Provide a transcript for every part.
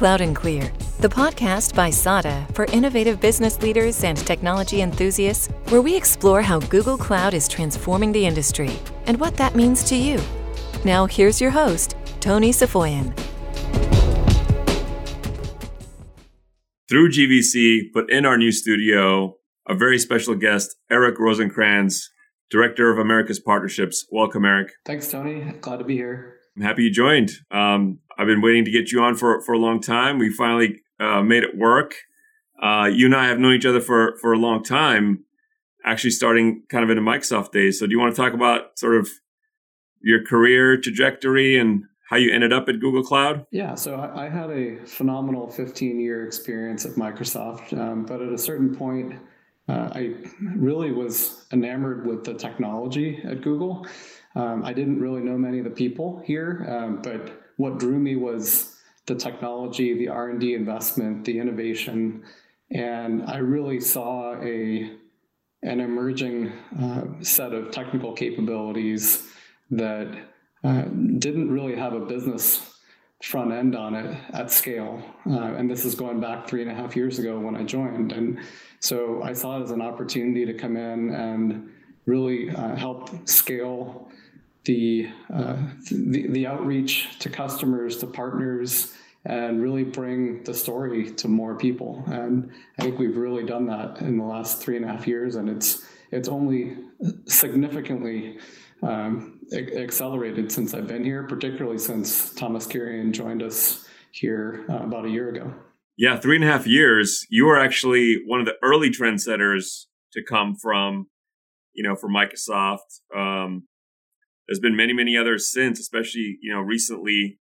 Cloud and Clear, the podcast by SADA for innovative business leaders and technology enthusiasts, where we explore how Google Cloud is transforming the industry and what that means to you. Now, here's your host, Tony Safoyan. Through GVC, but in our new studio, a very special guest, Eric Rosenkrantz, Director of Americas Partnerships. Welcome, Eric. Thanks, Tony. Glad to be here. I'm happy you joined. Um, I've been waiting to get you on for, for a long time. We finally uh, made it work. Uh, you and I have known each other for, for a long time, actually starting kind of in the Microsoft days. So, do you want to talk about sort of your career trajectory and how you ended up at Google Cloud? Yeah, so I, I had a phenomenal 15 year experience at Microsoft, um, but at a certain point, uh, I really was enamored with the technology at Google. Um, I didn't really know many of the people here, um, but what drew me was the technology, the R and D investment, the innovation, and I really saw a an emerging uh, set of technical capabilities that uh, didn't really have a business front end on it at scale. Uh, and this is going back three and a half years ago when I joined. And so I saw it as an opportunity to come in and really uh, help scale the, uh, the, the outreach to customers, to partners, and really bring the story to more people. And I think we've really done that in the last three and a half years, and it's it's only significantly um, accelerated since I've been here, particularly since Thomas Kurian joined us here uh, about a year ago. Yeah, three and a half years. You were actually one of the early trendsetters to come from, you know, from Microsoft. Um, there's been many, many others since, especially you know recently.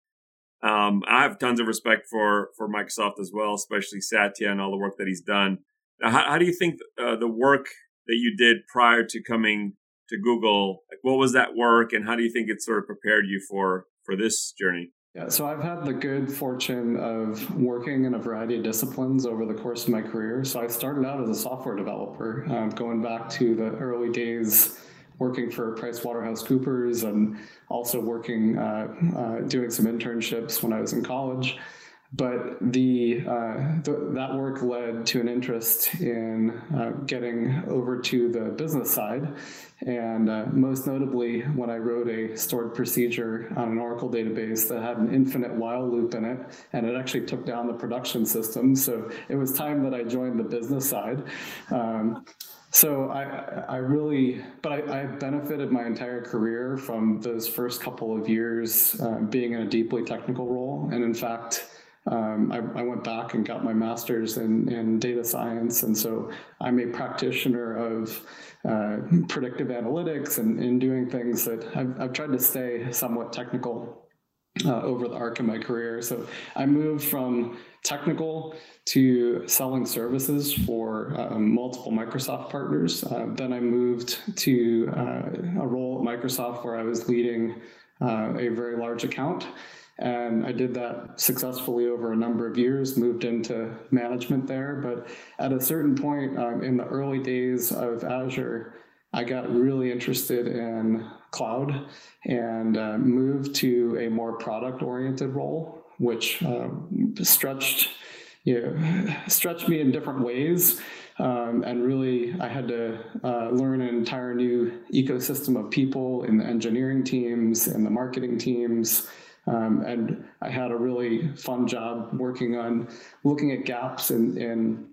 Um, I have tons of respect for for Microsoft as well, especially Satya and all the work that he's done. Now, how, how do you think uh, the work that you did prior to coming to Google, like what was that work, and how do you think it sort of prepared you for for this journey? Yeah, so I've had the good fortune of working in a variety of disciplines over the course of my career. So I started out as a software developer, um, going back to the early days working for PricewaterhouseCoopers and also working, uh, uh, doing some internships when I was in college. But the, uh, that work led to an interest in uh, getting over to the business side, and uh, most notably when I wrote a stored procedure on an Oracle database that had an infinite while loop in it, and it actually took down the production system. So it was time that I joined the business side. Um, so I, I really, but I, I benefited my entire career from those first couple of years uh, being in a deeply technical role, and in fact um, I, I, went back and got my master's in, in data science. And so I'm a practitioner of uh, predictive analytics and, and doing things that I've, I've tried to stay somewhat technical uh, over the arc of my career. So I moved from technical to selling services for um, multiple Microsoft partners. Uh, then I moved to uh, a role at Microsoft where I was leading uh, a very large account. And I did that successfully over a number of years, moved into management there. But at a certain point um, in the early days of Azure, I got really interested in cloud and uh, moved to a more product oriented role, which uh, stretched, you know, stretched me in different ways. Um, and really, I had to uh, learn an entire new ecosystem of people in the engineering teams and the marketing teams um, and I had a really fun job working on looking at gaps in, in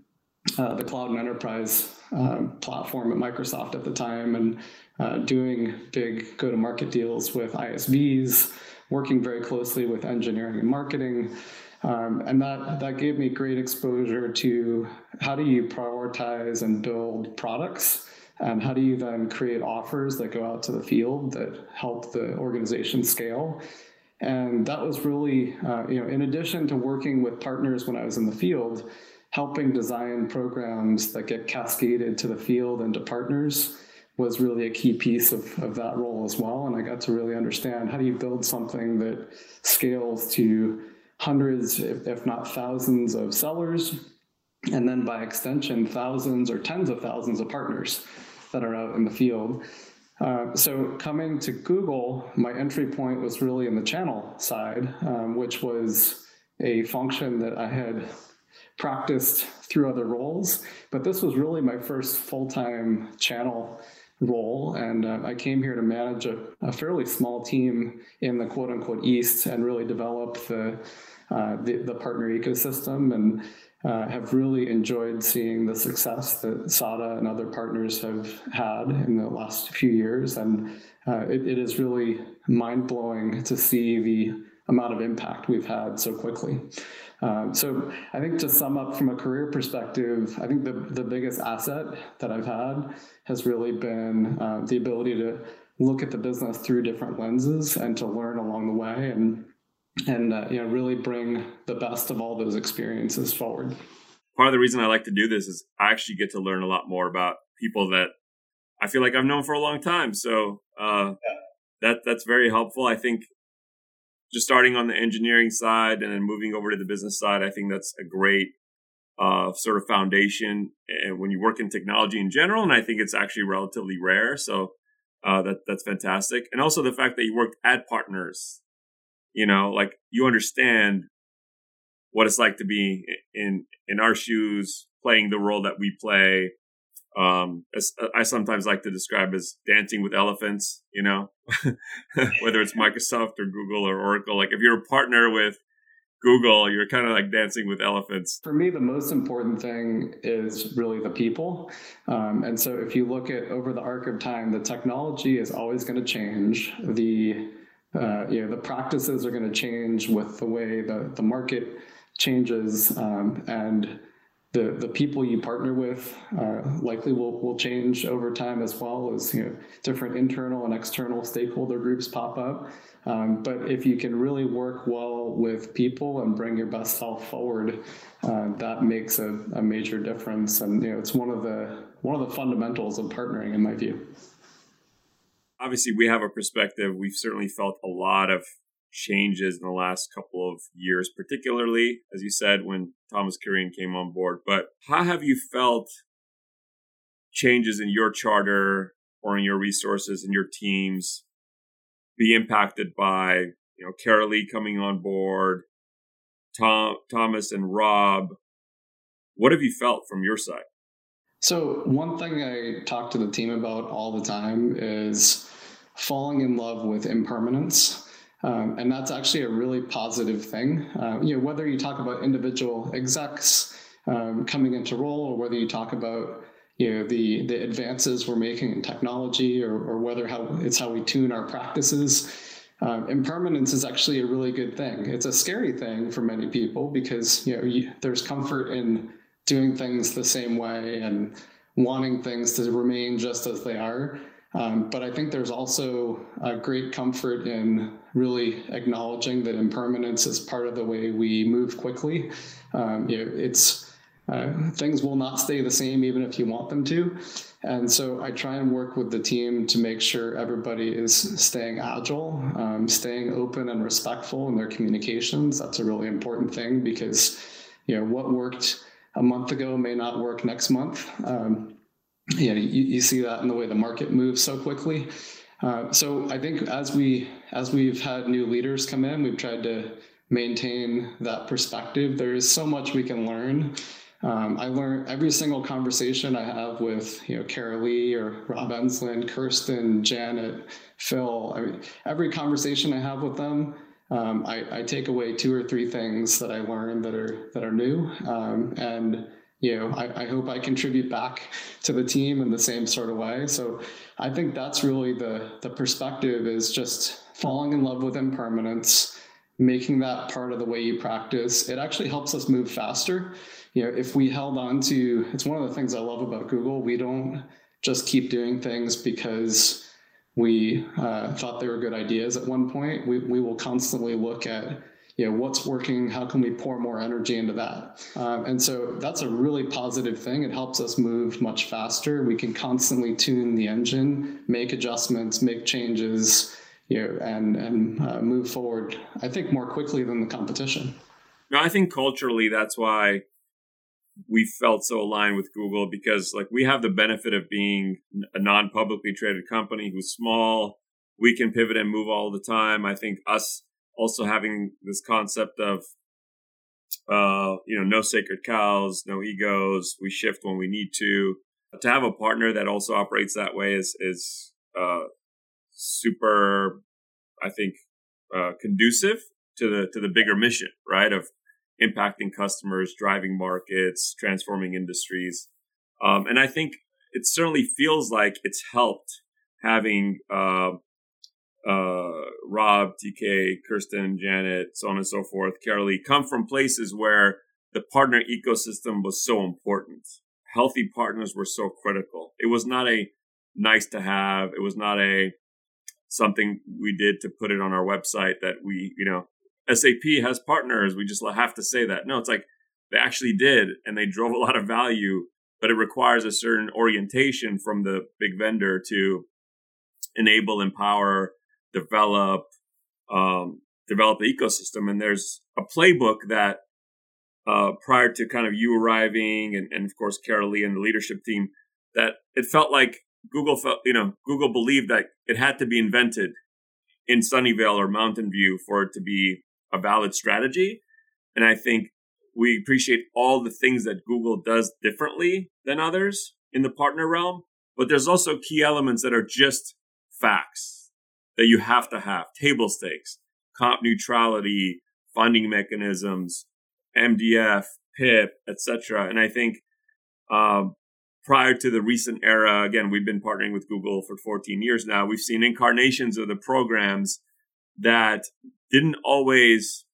uh, the cloud and enterprise uh, platform at Microsoft at the time and uh, doing big go to market deals with ISVs, working very closely with engineering and marketing. Um, and that, that gave me great exposure to how do you prioritize and build products and how do you then create offers that go out to the field that help the organization scale and that was really, uh, you know, in addition to working with partners when I was in the field, helping design programs that get cascaded to the field and to partners was really a key piece of, of that role as well. And I got to really understand how do you build something that scales to hundreds, if, if not thousands, of sellers, and then by extension, thousands or tens of thousands of partners that are out in the field. Uh, so coming to Google, my entry point was really in the channel side, um, which was a function that I had practiced through other roles, but this was really my first full time channel role. And uh, I came here to manage a, a, fairly small team in the quote unquote East and really develop the, uh, the, the, partner ecosystem. And uh, have really enjoyed seeing the success that SADA and other partners have had in the last few years. And uh, it, it is really mind blowing to see the amount of impact we've had so quickly. Um, so I think to sum up from a career perspective, I think the, the biggest asset that I've had has really been uh, the ability to look at the business through different lenses and to learn along the way and and uh, you know really bring the best of all those experiences forward. Part of the reason I like to do this is I actually get to learn a lot more about people that I feel like I've known for a long time. So uh, yeah. that that's very helpful. I think just starting on the engineering side and then moving over to the business side, I think that's a great uh, sort of foundation and when you work in technology in general. And I think it's actually relatively rare. So uh, that that's fantastic. And also the fact that you worked at partners, you know, like you understand what it's like to be in in our shoes, playing the role that we play, um, I sometimes like to describe as dancing with elephants, you know, whether it's Microsoft or Google or Oracle. Like if you're a partner with Google, you're kind of like dancing with elephants. For me, the most important thing is really the people. Um, and so if you look at over the arc of time, the technology is always going to change. The uh, you know the practices are going to change with the way the, the market changes um, and the the people you partner with uh, likely will will change over time as well as you know different internal and external stakeholder groups pop up. Um, but if you can really work well with people and bring your best self forward, uh, that makes a, a major difference. And you know it's one of the one of the fundamentals of partnering, in my view. Obviously, we have a perspective. We've certainly felt a lot of changes in the last couple of years, particularly, as you said, when Thomas Kurian came on board. But how have you felt changes in your charter or in your resources and your teams be impacted by, you know, Carolee coming on board, Tom, Thomas and Rob? What have you felt from your side? So, one thing I talk to the team about all the time is falling in love with impermanence. Um, and that's actually a really positive thing. Uh, you know, whether you talk about individual execs um, coming into role, or whether you talk about you know the the advances we're making in technology, or, or whether how it's how we tune our practices. Um, impermanence is actually a really good thing. It's a scary thing for many people because you know you, there's comfort in doing things the same way and wanting things to remain just as they are. Um, but I think there's also a great comfort in really acknowledging that impermanence is part of the way we move quickly. Um, you know, it's uh, things will not stay the same even if you want them to. And so I try and work with the team to make sure everybody is staying agile, um, staying open and respectful in their communications. That's a really important thing because, you know, what worked a month ago may not work next month. Um, know, you, you see that in the way the market moves so quickly. Uh, so I think as we as we've had new leaders come in, we've tried to maintain that perspective. There is so much we can learn. Um, I learn every single conversation I have with you know Kara Carolee or Rob Enslin, Kirsten, Janet, Phil. I mean, every conversation I have with them, um, I, I, take away two or three things that I learned that are that are new, um, and you know, I, I, hope I contribute back to the team in the same sort of way. So I think that's really the the perspective is just falling in love with impermanence, making that part of the way you practice. It actually helps us move faster. You know, if we held on to it's one of the things I love about Google. We don't just keep doing things because we uh, thought they were good ideas at one point. We we will constantly look at you know what's working how can we pour more energy into that? Um, and so that's a really positive thing. It helps us move much faster. We can constantly tune the engine make adjustments make changes you know and and uh, move forward i think more quickly than the competition. No i think culturally that's why we felt so aligned with google because like we have the benefit of being a non-publicly traded company who's small. We can pivot and move all the time. I think us also having this concept of uh, you know, no sacred cows, no egos. We shift when we need to. To have a partner that also operates that way is is uh, super, I think, uh, conducive to the to the bigger mission, right? Of impacting customers, driving markets, transforming industries, um, and I think it certainly feels like it's helped having uh, uh, Rob, TK, Kirsten, Janet, so on and so forth, Carolee, come from places where the partner ecosystem was so important. Healthy partners were so critical. It was not a nice to have. It was not a something we did to put it on our website that we, you know, SAP has partners. We just have to say that. No, it's like they actually did and they drove a lot of value, but it requires a certain orientation from the big vendor to enable, empower, develop, um, develop the ecosystem. And there's a playbook that uh, prior to kind of you arriving and, and of course Carolee and the leadership team that it felt like Google felt, you know, Google believed that it had to be invented in Sunnyvale or Mountain View for it to be a valid strategy. And I think we appreciate all the things that Google does differently than others in the partner realm, but there's also key elements that are just facts that you have to have table stakes, comp neutrality, funding mechanisms, MDF, PIP, etc. And I think um, prior to the recent era, again, we've been partnering with Google for 14 years now. We've seen incarnations of the programs that didn't always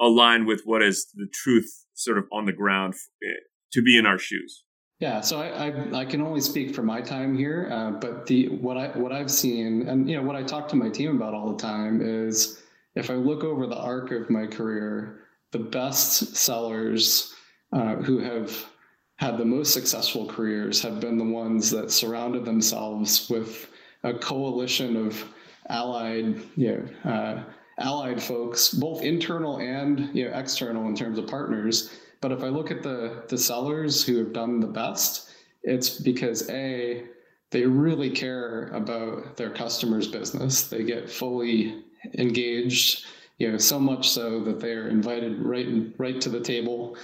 align with what is the truth sort of on the ground eh, to be in our shoes. Yeah, so I, I, I can only speak for my time here, uh, but the what I what I've seen and you know what I talk to my team about all the time is if I look over the arc of my career, the best sellers uh, who have had the most successful careers have been the ones that surrounded themselves with a coalition of allied, you know, uh, allied folks, both internal and you know, external in terms of partners. But if I look at the the sellers who have done the best, it's because a they really care about their customers' business. They get fully engaged, you know, so much so that they are invited right right to the table.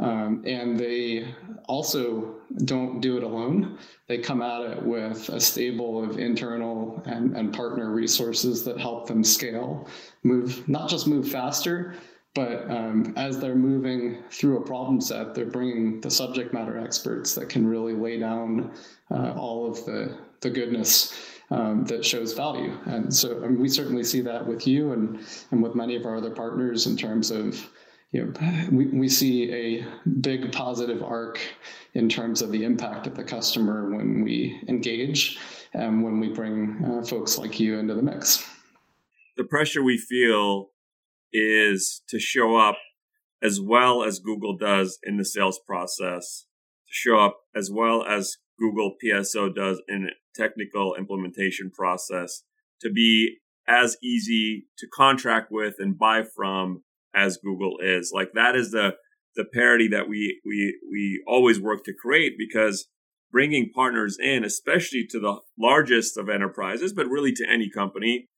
Um, and they also don't do it alone. They come at it with a stable of internal and, and partner resources that help them scale, move, not just move faster, but um, as they're moving through a problem set, they're bringing the subject matter experts that can really lay down uh, all of the, the goodness um, that shows value. And so I mean, we certainly see that with you and, and with many of our other partners in terms of you know, we, we see a big positive arc in terms of the impact of the customer when we engage and when we bring uh, folks like you into the mix. The pressure we feel is to show up as well as Google does in the sales process, to show up as well as Google PSO does in technical implementation process, to be as easy to contract with and buy from as Google is. Like that is the the parity that we we we always work to create because bringing partners in, especially to the largest of enterprises, but really to any company,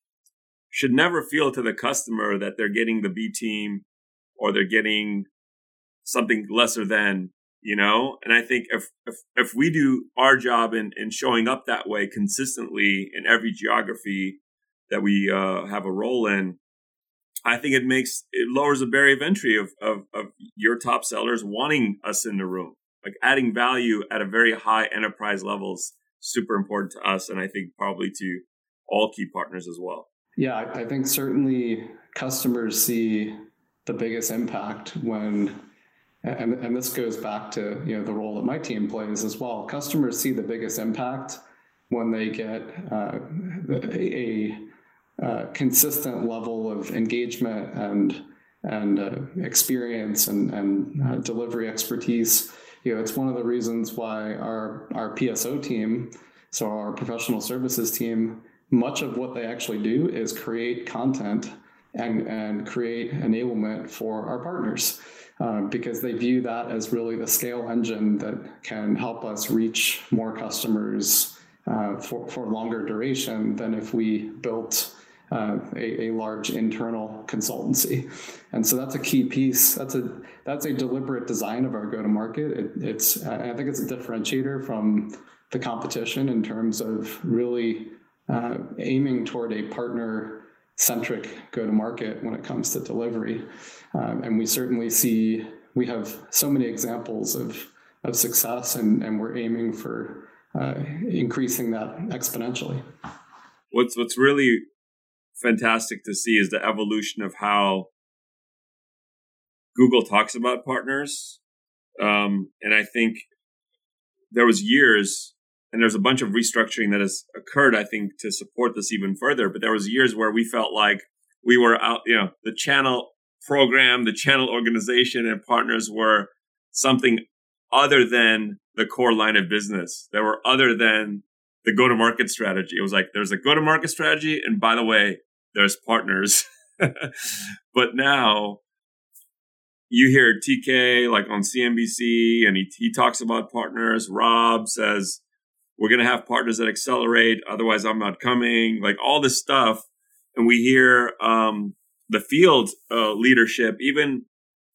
should never feel to the customer that they're getting the B team or they're getting something lesser than you know and i think if if, if we do our job in, in showing up that way consistently in every geography that we uh, have a role in I think it makes it lowers the barrier of entry of, of, of your top sellers wanting us in the room. Like adding value at a very high enterprise level is super important to us, and I think probably to all key partners as well. Yeah, I think certainly customers see the biggest impact when and, and this goes back to you know the role that my team plays as well. Customers see the biggest impact when they get uh, a uh, consistent level of engagement and and uh, experience and, and uh, delivery expertise. You know, it's one of the reasons why our our PSO team, so our professional services team, much of what they actually do is create content and and create enablement for our partners. Uh, because they view that as really the scale engine that can help us reach more customers uh, for, for longer duration than if we built uh, a, a, large internal consultancy, and so that's a key piece. That's a that's a deliberate design of our go to market. It, it's I think it's a differentiator from the competition in terms of really uh, aiming toward a partner centric go to market when it comes to delivery, um, and we certainly see we have so many examples of of success, and, and we're aiming for uh, increasing that exponentially. What's what's really fantastic to see is the evolution of how Google talks about partners. Um, and I think there was years and there's a bunch of restructuring that has occurred, I think, to support this even further. But there was years where we felt like we were out, you know, the channel program, the channel organization and partners were something other than the core line of business. That were other than the go to market strategy. It was like, there's a go to market strategy. And by the way, there's partners. but now you hear TK like on CNBC and he, he talks about partners. Rob says, we're going to have partners that accelerate. Otherwise, I'm not coming. Like all this stuff. And we hear um, the field uh, leadership, even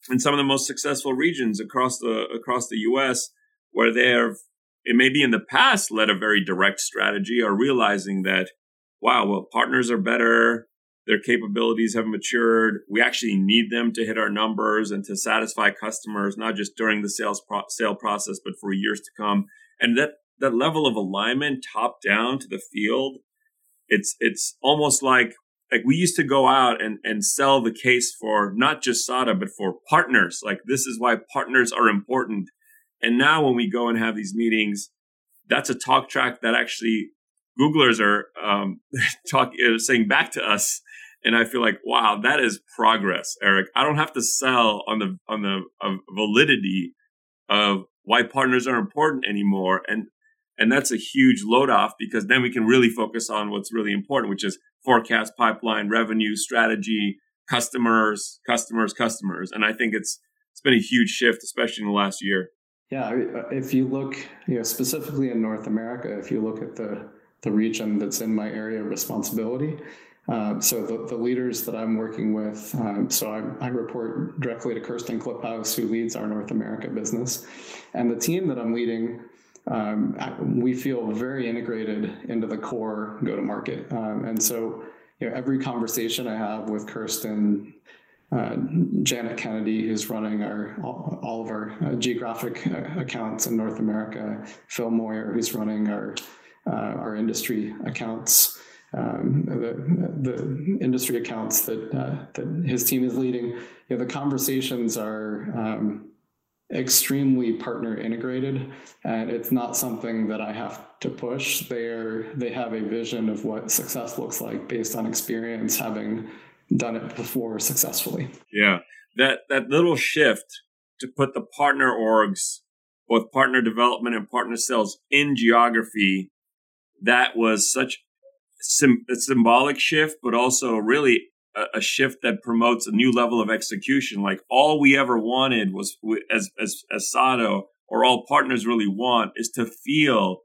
in some of the most successful regions across the across the U.S., where they've it may be in the past led a very direct strategy, or realizing that wow, well, partners are better. Their capabilities have matured. We actually need them to hit our numbers and to satisfy customers, not just during the sales pro- sale process, but for years to come. And that that level of alignment, top down to the field, it's it's almost like like we used to go out and and sell the case for not just SADA but for partners. Like this is why partners are important. And now when we go and have these meetings, that's a talk track that actually Googlers are um, talk, uh, saying back to us and I feel like, wow, that is progress, Eric. I don't have to sell on the on the validity of why partners are important anymore, and and that's a huge load off because then we can really focus on what's really important, which is forecast, pipeline, revenue, strategy, customers, customers, customers, and I think it's it's been a huge shift, especially in the last year. Yeah, if you look, you know, specifically in North America, if you look at the the region that's in my area of responsibility, um, so the, the leaders that I'm working with, um, so I, I, report directly to Kirsten Kliphaus, who leads our North America business, and the team that I'm leading. Um, we feel very integrated into the core go-to-market, um, and so you know, every conversation I have with Kirsten, uh, Janet Kennedy, who's running our all, all of our uh, geographic uh, accounts in North America, Phil Moyer, who's running our uh, our industry accounts um, the, the industry accounts that uh, that his team is leading. You know, the conversations are um, extremely partner integrated, and it's not something that I have to push. They're they have a vision of what success looks like based on experience, having done it before successfully. Yeah, that that little shift to put the partner orgs, both partner development and partner sales, in geography, that was such sim- a symbolic shift, but also really a, shift that promotes a new level of execution. Like all we ever wanted was as, as, as SADA or all partners really want is to feel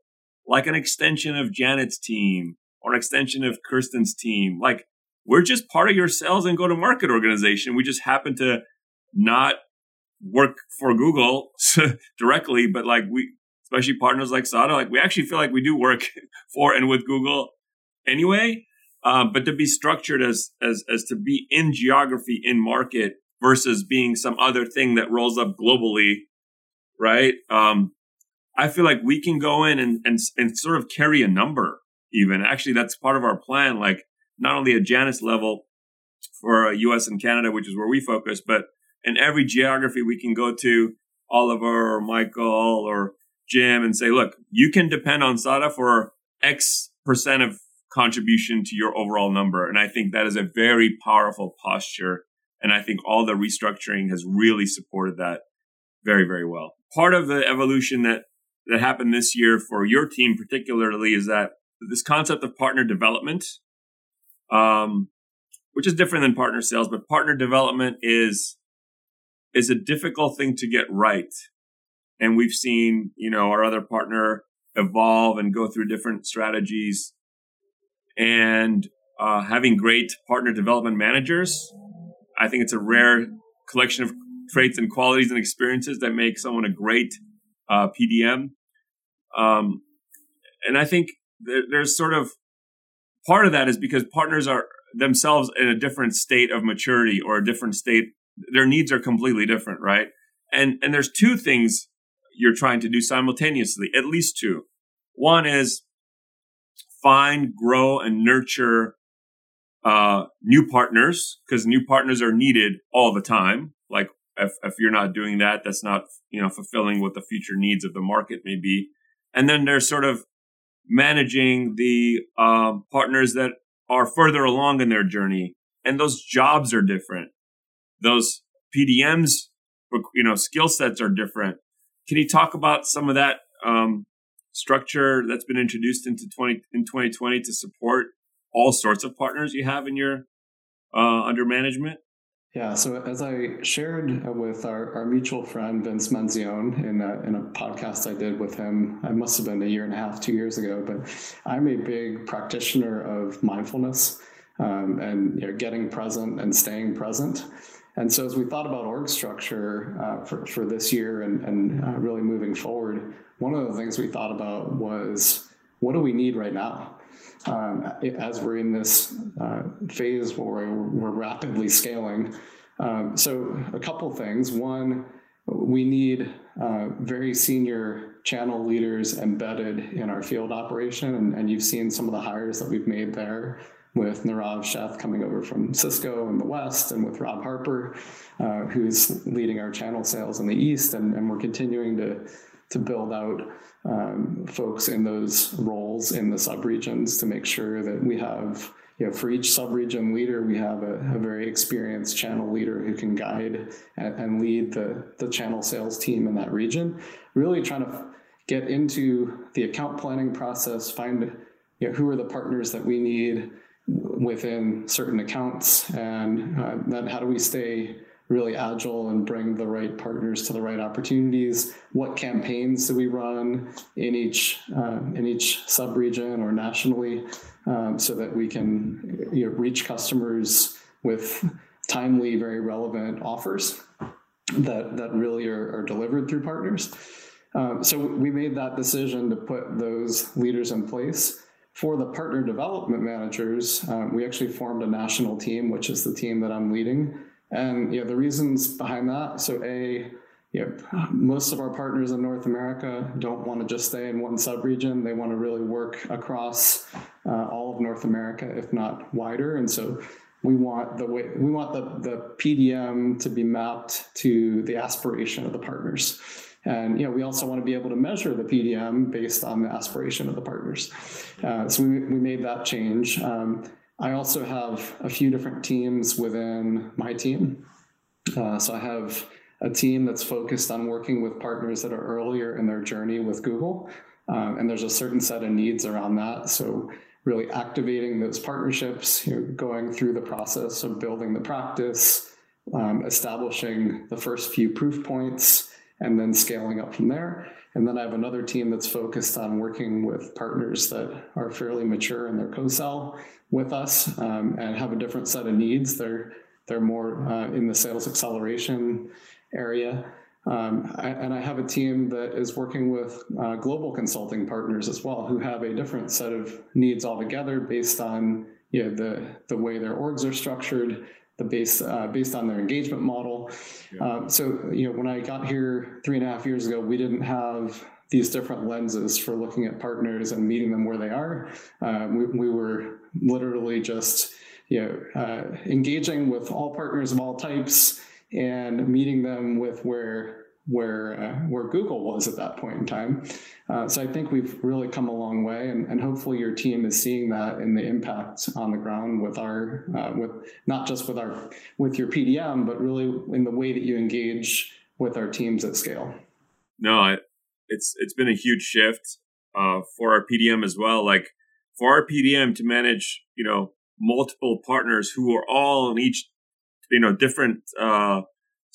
like an extension of Janet's team or an extension of Kirsten's team. Like we're just part of your sales and go to market organization. We just happen to not work for Google directly, but like we, especially partners like SADA, like we actually feel like we do work for and with Google anyway. Um, but to be structured as as as to be in geography in market versus being some other thing that rolls up globally, right? Um, I feel like we can go in and, and and sort of carry a number. Even actually, that's part of our plan. Like not only at Janet's level for U.S. and Canada, which is where we focus, but in every geography we can go to Oliver or Michael or Jim and say, look, you can depend on SADA for X percent of contribution to your overall number. And I think that is a very powerful posture. And I think all the restructuring has really supported that very, very well. Part of the evolution that, that happened this year for your team particularly is that this concept of partner development, um, which is different than partner sales, but partner development is, is a difficult thing to get right. And we've seen, you know, our other partner evolve and go through different strategies and uh, having great partner development managers. I think it's a rare collection of traits and qualities and experiences that make someone a great uh, PDM. Um, and I think there's sort of part of that is because partners are themselves in a different state of maturity or a different state. Their needs are completely different, right? And and there's two things you're trying to do simultaneously, at least two. One is find, grow, and nurture uh, new partners because new partners are needed all the time. Like if, if you're not doing that, that's not you know fulfilling what the future needs of the market may be. And then there's sort of managing the um, partners that are further along in their journey, and those jobs are different. Those PDMs, you know, skill sets are different. Can you talk about some of that um, structure that's been introduced into 20 in 2020 to support all sorts of partners you have in your uh, under management? Yeah, so as I shared with our, our mutual friend Vince Menzione in a, in a podcast I did with him, I must have been a year and a half, two years ago, but I'm a big practitioner of mindfulness um, and you know, getting present and staying present. And so as we thought about org structure uh, for, for this year and, and uh, really moving forward, one of the things we thought about was what do we need right now? um, as we're in this uh, phase where we're rapidly scaling. Um, so, a couple things. One, we need uh, very senior channel leaders embedded in our field operation, and, and, you've seen some of the hires that we've made there with Nirav Sheth coming over from Cisco in the West, and with Rob Harper, uh, who's leading our channel sales in the East, and, and we're continuing to to build out um, folks in those roles in the subregions to make sure that we have you know, for each subregion leader, we have a, a, very experienced channel leader who can guide and, and, lead the, the channel sales team in that region. Really trying to get into the account planning process, find you know, who are the partners that we need within certain accounts, and uh, then how do we stay really agile and bring the right partners to the right opportunities. What campaigns do we run in each uh, in each subregion or nationally, um, so that we can you know, reach customers with timely, very relevant offers that that really are, are delivered through partners. Um, so we made that decision to put those leaders in place. For the partner development managers, um, we actually formed a national team, which is the team that I'm leading and you know, the reasons behind that. So a you know, most of our partners in North America don't want to just stay in one subregion. They want to really work across uh, all of North America, if not wider. And so we want the way we want the, the PDM to be mapped to the aspiration of the partners. And you know, we also want to be able to measure the PDM based on the aspiration of the partners. Uh, so we, we made that change. Um, I also have a few different teams within my team. Uh, so I have a team that's focused on working with partners that are earlier in their journey with Google. Um, and there's a certain set of needs around that. So really activating those partnerships, you know, going through the process of building the practice, um, establishing the first few proof points, and then scaling up from there. And then I have another team that's focused on working with partners that are fairly mature in their co-sell with us um, and have a different set of needs. They're they're more uh, in the sales acceleration area. Um, I, and I have a team that is working with uh, global consulting partners as well, who have a different set of needs altogether based on you know, the the way their orgs are structured, the base uh, based on their engagement model. Yeah. Um, so you know, when I got here three and a half years ago, we didn't have these different lenses for looking at partners and meeting them where they are. Uh, we, we, were literally just you know uh, engaging with all partners of all types and meeting them with where where uh, where Google was at that point in time. Uh, so I think we've really come a long way, and, and hopefully your team is seeing that in the impact on the ground with our uh, with not just with our with your PDM, but really in the way that you engage with our teams at scale. No, I, it's it's been a huge shift uh, for our PDM as well. Like for our PDM to manage, you know, multiple partners who are all in each, you know, different uh,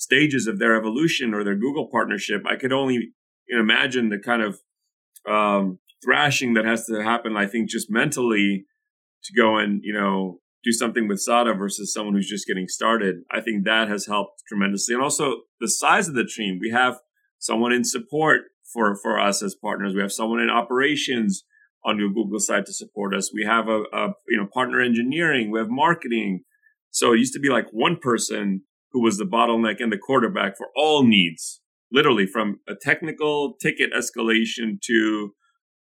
stages of their evolution or their Google partnership. I could only imagine the kind of um, thrashing that has to happen. I think just mentally to go and you know do something with SADA versus someone who's just getting started. I think that has helped tremendously, and also the size of the team. We have someone in support for for us as partners. We have someone in operations on the Google side to support us. We have a, a you know partner engineering. We have marketing. So it used to be like one person who was the bottleneck and the quarterback for all needs, literally from a technical ticket escalation to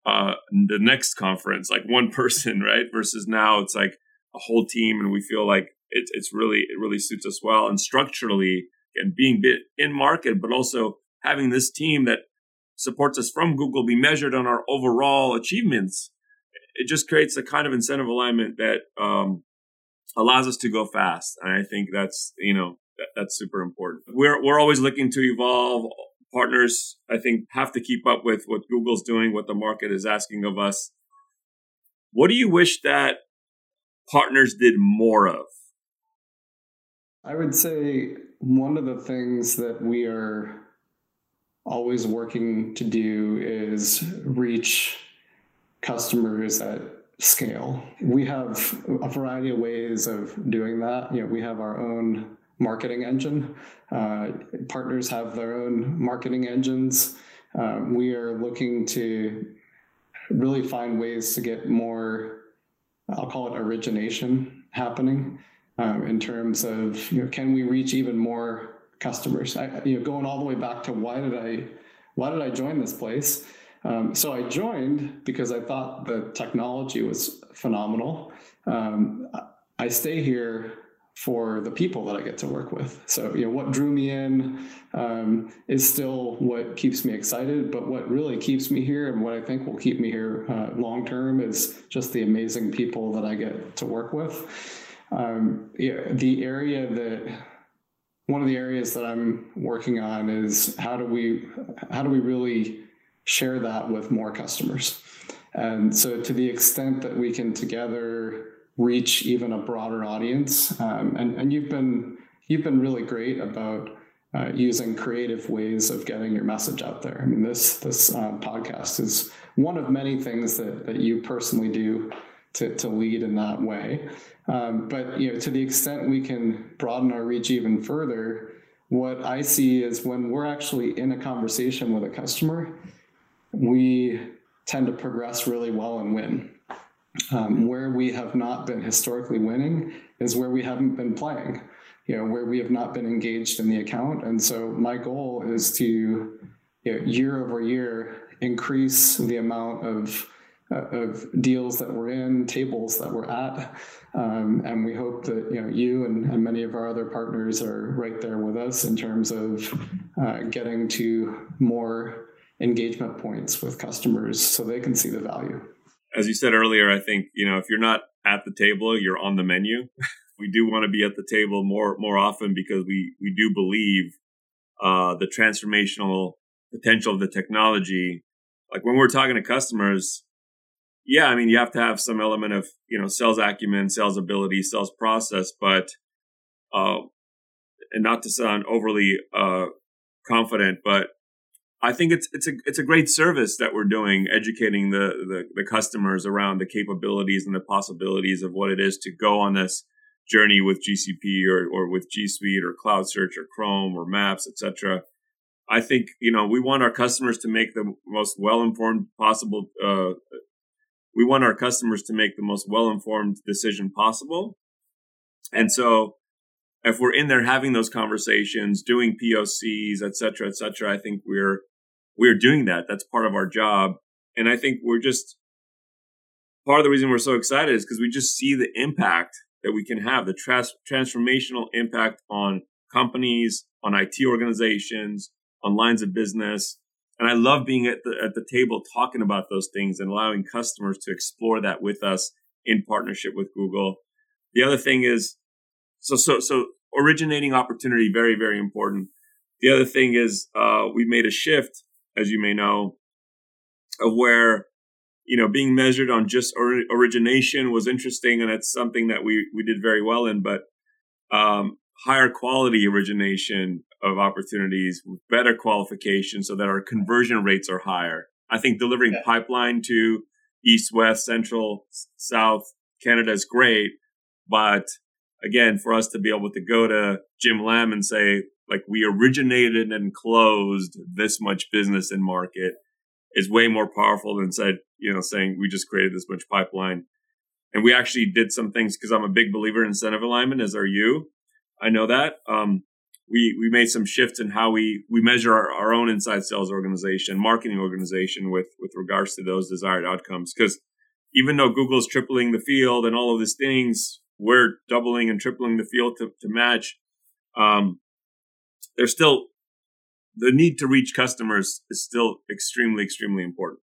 uh, the next conference, like one person, right? Versus now it's like a whole team, and we feel like it, it's really it really suits us well. And structurally, and being bit in market, but also having this team that supports us from Google be measured on our overall achievements, it just creates a kind of incentive alignment that um, allows us to go fast. And I think that's you know that's super important. We're we're always looking to evolve. Partners, I think, have to keep up with what Google's doing, what the market is asking of us. What do you wish that partners did more of? I would say one of the things that we are always working to do is reach customers at scale. We have a variety of ways of doing that. You know, we have our own marketing engine. Uh, partners have their own marketing engines. Uh, we are looking to really find ways to get more, I'll call it origination happening um, in terms of, you know, can we reach even more customers. I, you know, going all the way back to why did I, why did I join this place? Um, so I joined because I thought the technology was phenomenal. Um, I stay here for the people that I get to work with. So, you know, what drew me in um, is still what keeps me excited. But what really keeps me here and what I think will keep me here uh, long term is just the amazing people that I get to work with. Um, yeah, the area that one of the areas that I'm working on is how do we how do we really share that with more customers? And so to the extent that we can together reach even a broader audience, um, and and you've been you've been really great about uh, using creative ways of getting your message out there. I mean, this this uh, podcast is one of many things that that you personally do to, to lead in that way. Um, but you know, to the extent we can broaden our reach even further, what I see is when we're actually in a conversation with a customer, we tend to progress really well and win. Um, where we have not been historically winning is where we haven't been playing, you know, where we have not been engaged in the account. And so my goal is to, you know, year over year, increase the amount of uh, of deals that we're in, tables that we're at. Um, and we hope that you know you and, and, many of our other partners are right there with us in terms of uh, getting to more engagement points with customers so they can see the value. As you said earlier, I think you know if you're not at the table, you're on the menu. we do want to be at the table more more often because we we do believe uh, the transformational potential of the technology. Like when we're talking to customers, yeah, I mean, you have to have some element of, you know, sales acumen, sales ability, sales process, but, uh, and not to sound overly, uh, confident, but I think it's, it's a, it's a great service that we're doing, educating the, the, the customers around the capabilities and the possibilities of what it is to go on this journey with GCP or, or with G Suite or Cloud Search or Chrome or Maps, etc. I think you know we want our customers to make the most well informed possible uh, we want our customers to make the most well-informed decision possible. And so if we're in there having those conversations, doing POCs, et cetera, et cetera, I think we're, we're doing that. That's part of our job. And I think we're just, part of the reason we're so excited is because we just see the impact that we can have, the trans- transformational impact on companies, on IT organizations, on lines of business, and I love being at the, at the table talking about those things and allowing customers to explore that with us in partnership with Google. The other thing is, so, so, so originating opportunity, very, very important. The other thing is, uh, we made a shift, as you may know, of where, you know, being measured on just or- origination was interesting. And it's something that we, we did very well in, but, um, higher quality origination of opportunities with better qualification so that our conversion rates are higher. I think delivering yeah. pipeline to east, west, central, south, Canada is great, but again, for us to be able to go to Jim Lamb and say, like, we originated and closed this much business in market is way more powerful than said, you know, saying we just created this much pipeline. And we actually did some things because I'm a big believer in incentive alignment, as are you. I know that. Um, we, we made some shifts in how we, we measure our, our own inside sales organization, marketing organization with, with regards to those desired outcomes. Because even though Google's tripling the field and all of these things, we're doubling and tripling the field to, to match. Um, there's still the need to reach customers is still extremely, extremely important.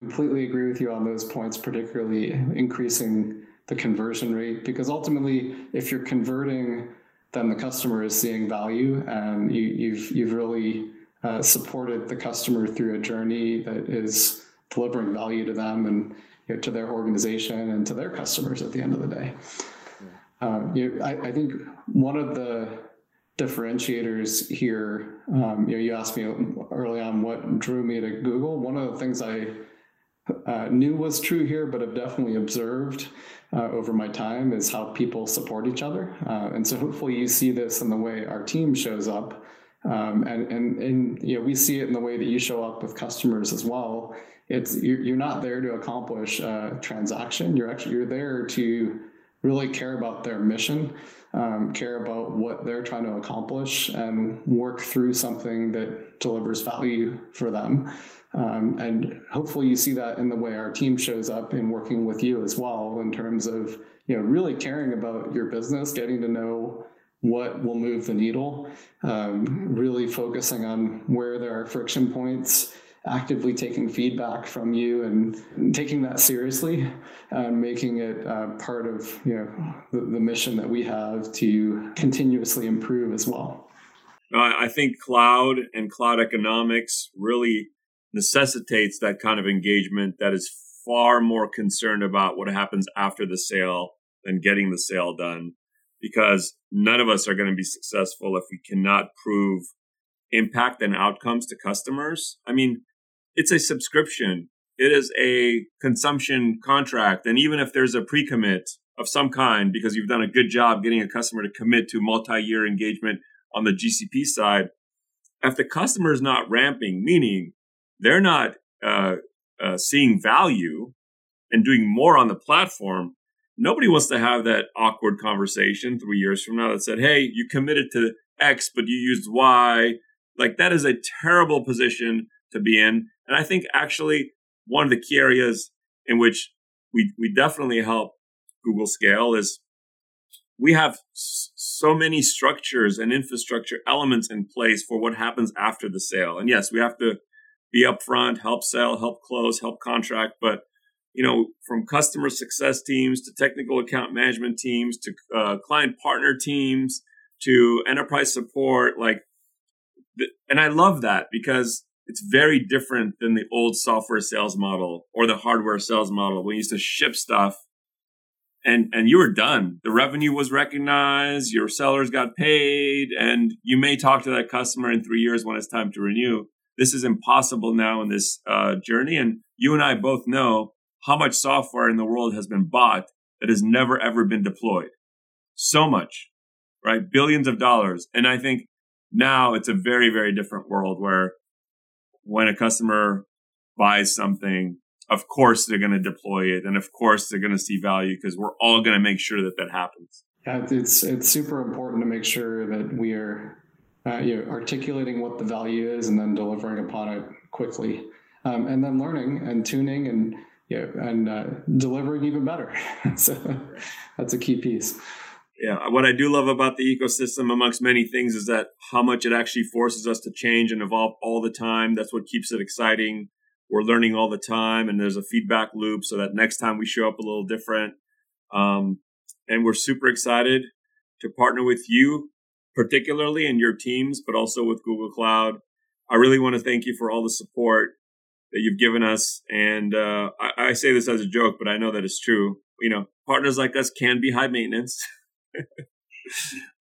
Completely agree with you on those points, particularly increasing the conversion rate, because ultimately, if you're converting, then the customer is seeing value, and you, have you've, you've really uh, supported the customer through a journey that is delivering value to them and you know, to their organization and to their customers at the end of the day. Um, you I, I, think one of the differentiators here, um, you know, you asked me early on what drew me to Google. One of the things I uh, knew was true here, but have definitely observed uh, over my time is how people support each other. Uh, and so hopefully you see this in the way our team shows up. Um, and, and, and, you know, we see it in the way that you show up with customers as well it's you're, you're not there to accomplish a transaction. You're actually you're there to really care about their mission, um, care about what they're trying to accomplish, and work through something that delivers value for them. Um, and hopefully, you see that in the way our team shows up in working with you as well, in terms of you know really caring about your business, getting to know what will move the needle, um, really focusing on where there are friction points actively taking feedback from you and taking that seriously and making it uh, part of you know the, the, mission that we have to continuously improve as well. I think cloud and cloud economics really necessitates that kind of engagement that is far more concerned about what happens after the sale than getting the sale done because none of us are going to be successful if we cannot prove impact and outcomes to customers. I mean, it's a subscription. It is a consumption contract. And even if there's a pre commit of some kind, because you've done a good job getting a customer to commit to multi year engagement on the GCP side, if the customer is not ramping, meaning they're not uh, uh, seeing value and doing more on the platform, nobody wants to have that awkward conversation three years from now that said, Hey, you committed to X, but you used Y. Like that is a terrible position to be in. And I think actually one of the key areas in which we, we definitely help Google scale is we have so many structures and infrastructure elements in place for what happens after the sale. And yes, we have to be upfront, help sell, help close, help contract, but you know, from customer success teams to technical account management teams to uh, client partner teams to enterprise support, like, and I love that because it's very different than the old software sales model or the hardware sales model. You used to ship stuff and and you were done. The revenue was recognized your sellers got paid and you may talk to that customer in three years when it's time to renew. This is impossible now in this uh, journey and you and i both know how much software in the world has been bought that has never ever been deployed. So much right? Billions of dollars. And i think now it's a very very different world where when a customer buys something, of course they're going to deploy it, and of course they're going to see value because we're all going to make sure that that happens. Yeah, it's it's super important to make sure that we are uh, you know, articulating what the value is and then delivering upon it quickly, um, and then learning and tuning and know, and uh, delivering even better. so that's a key piece yeah, what I do love about the ecosystem, amongst many things, is that how much it actually forces us to change and evolve all the time. That's what keeps it exciting. We're learning all the time, and there's a feedback loop so that next time we show up a little different. Um, and we're super excited to partner with you, particularly in your teams, but also with Google Cloud. I really want to thank you for all the support that you've given us. And uh, I, I say this as a joke, but I know that it's true. You know, partners like us can be high maintenance.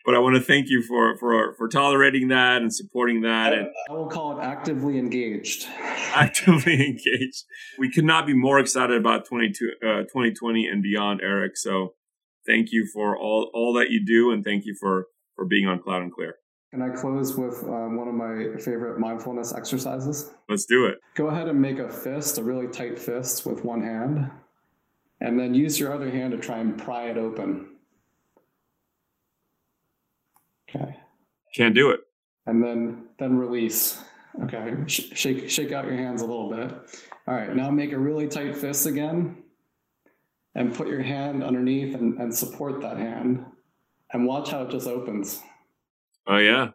but I want to thank you for for for tolerating that and supporting that. And I will call it actively engaged. Actively engaged. We could not be more excited about 22, uh, 2020 and beyond, Eric. So thank you for all all that you do, and thank you for for being on Cloud and Clear. Can I close with um, one of my favorite mindfulness exercises? Let's do it. Go ahead and make a fist, a really tight fist with one hand, and then use your other hand to try and pry it open. Okay. Can't do it. And then then release. Okay. Sh- shake shake out your hands a little bit. All right. Now make a really tight fist again, and put your hand underneath and, and support that hand, and watch how it just opens. Oh yeah.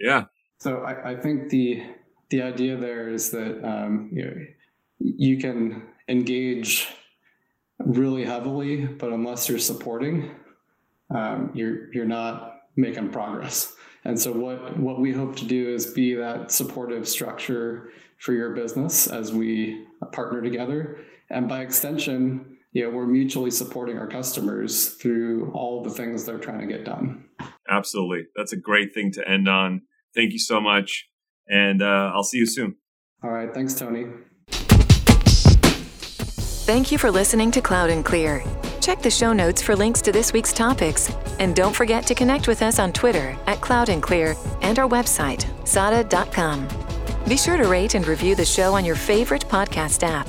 Yeah. So I, I think the the idea there is that um, you know, you can engage really heavily, but unless you're supporting, um, you're you're not making progress. And so what what we hope to do is be that supportive structure for your business as we partner together, and by extension, you know, we're mutually supporting our customers through all the things they're trying to get done. Absolutely, that's a great thing to end on. Thank you so much, and uh, I'll see you soon. All right, thanks, Tony. Thank you for listening to Cloud and Clear. Check the show notes for links to this week's topics. And don't forget to connect with us on Twitter at Cloud and Clear and our website, sada.com. Be sure to rate and review the show on your favorite podcast app.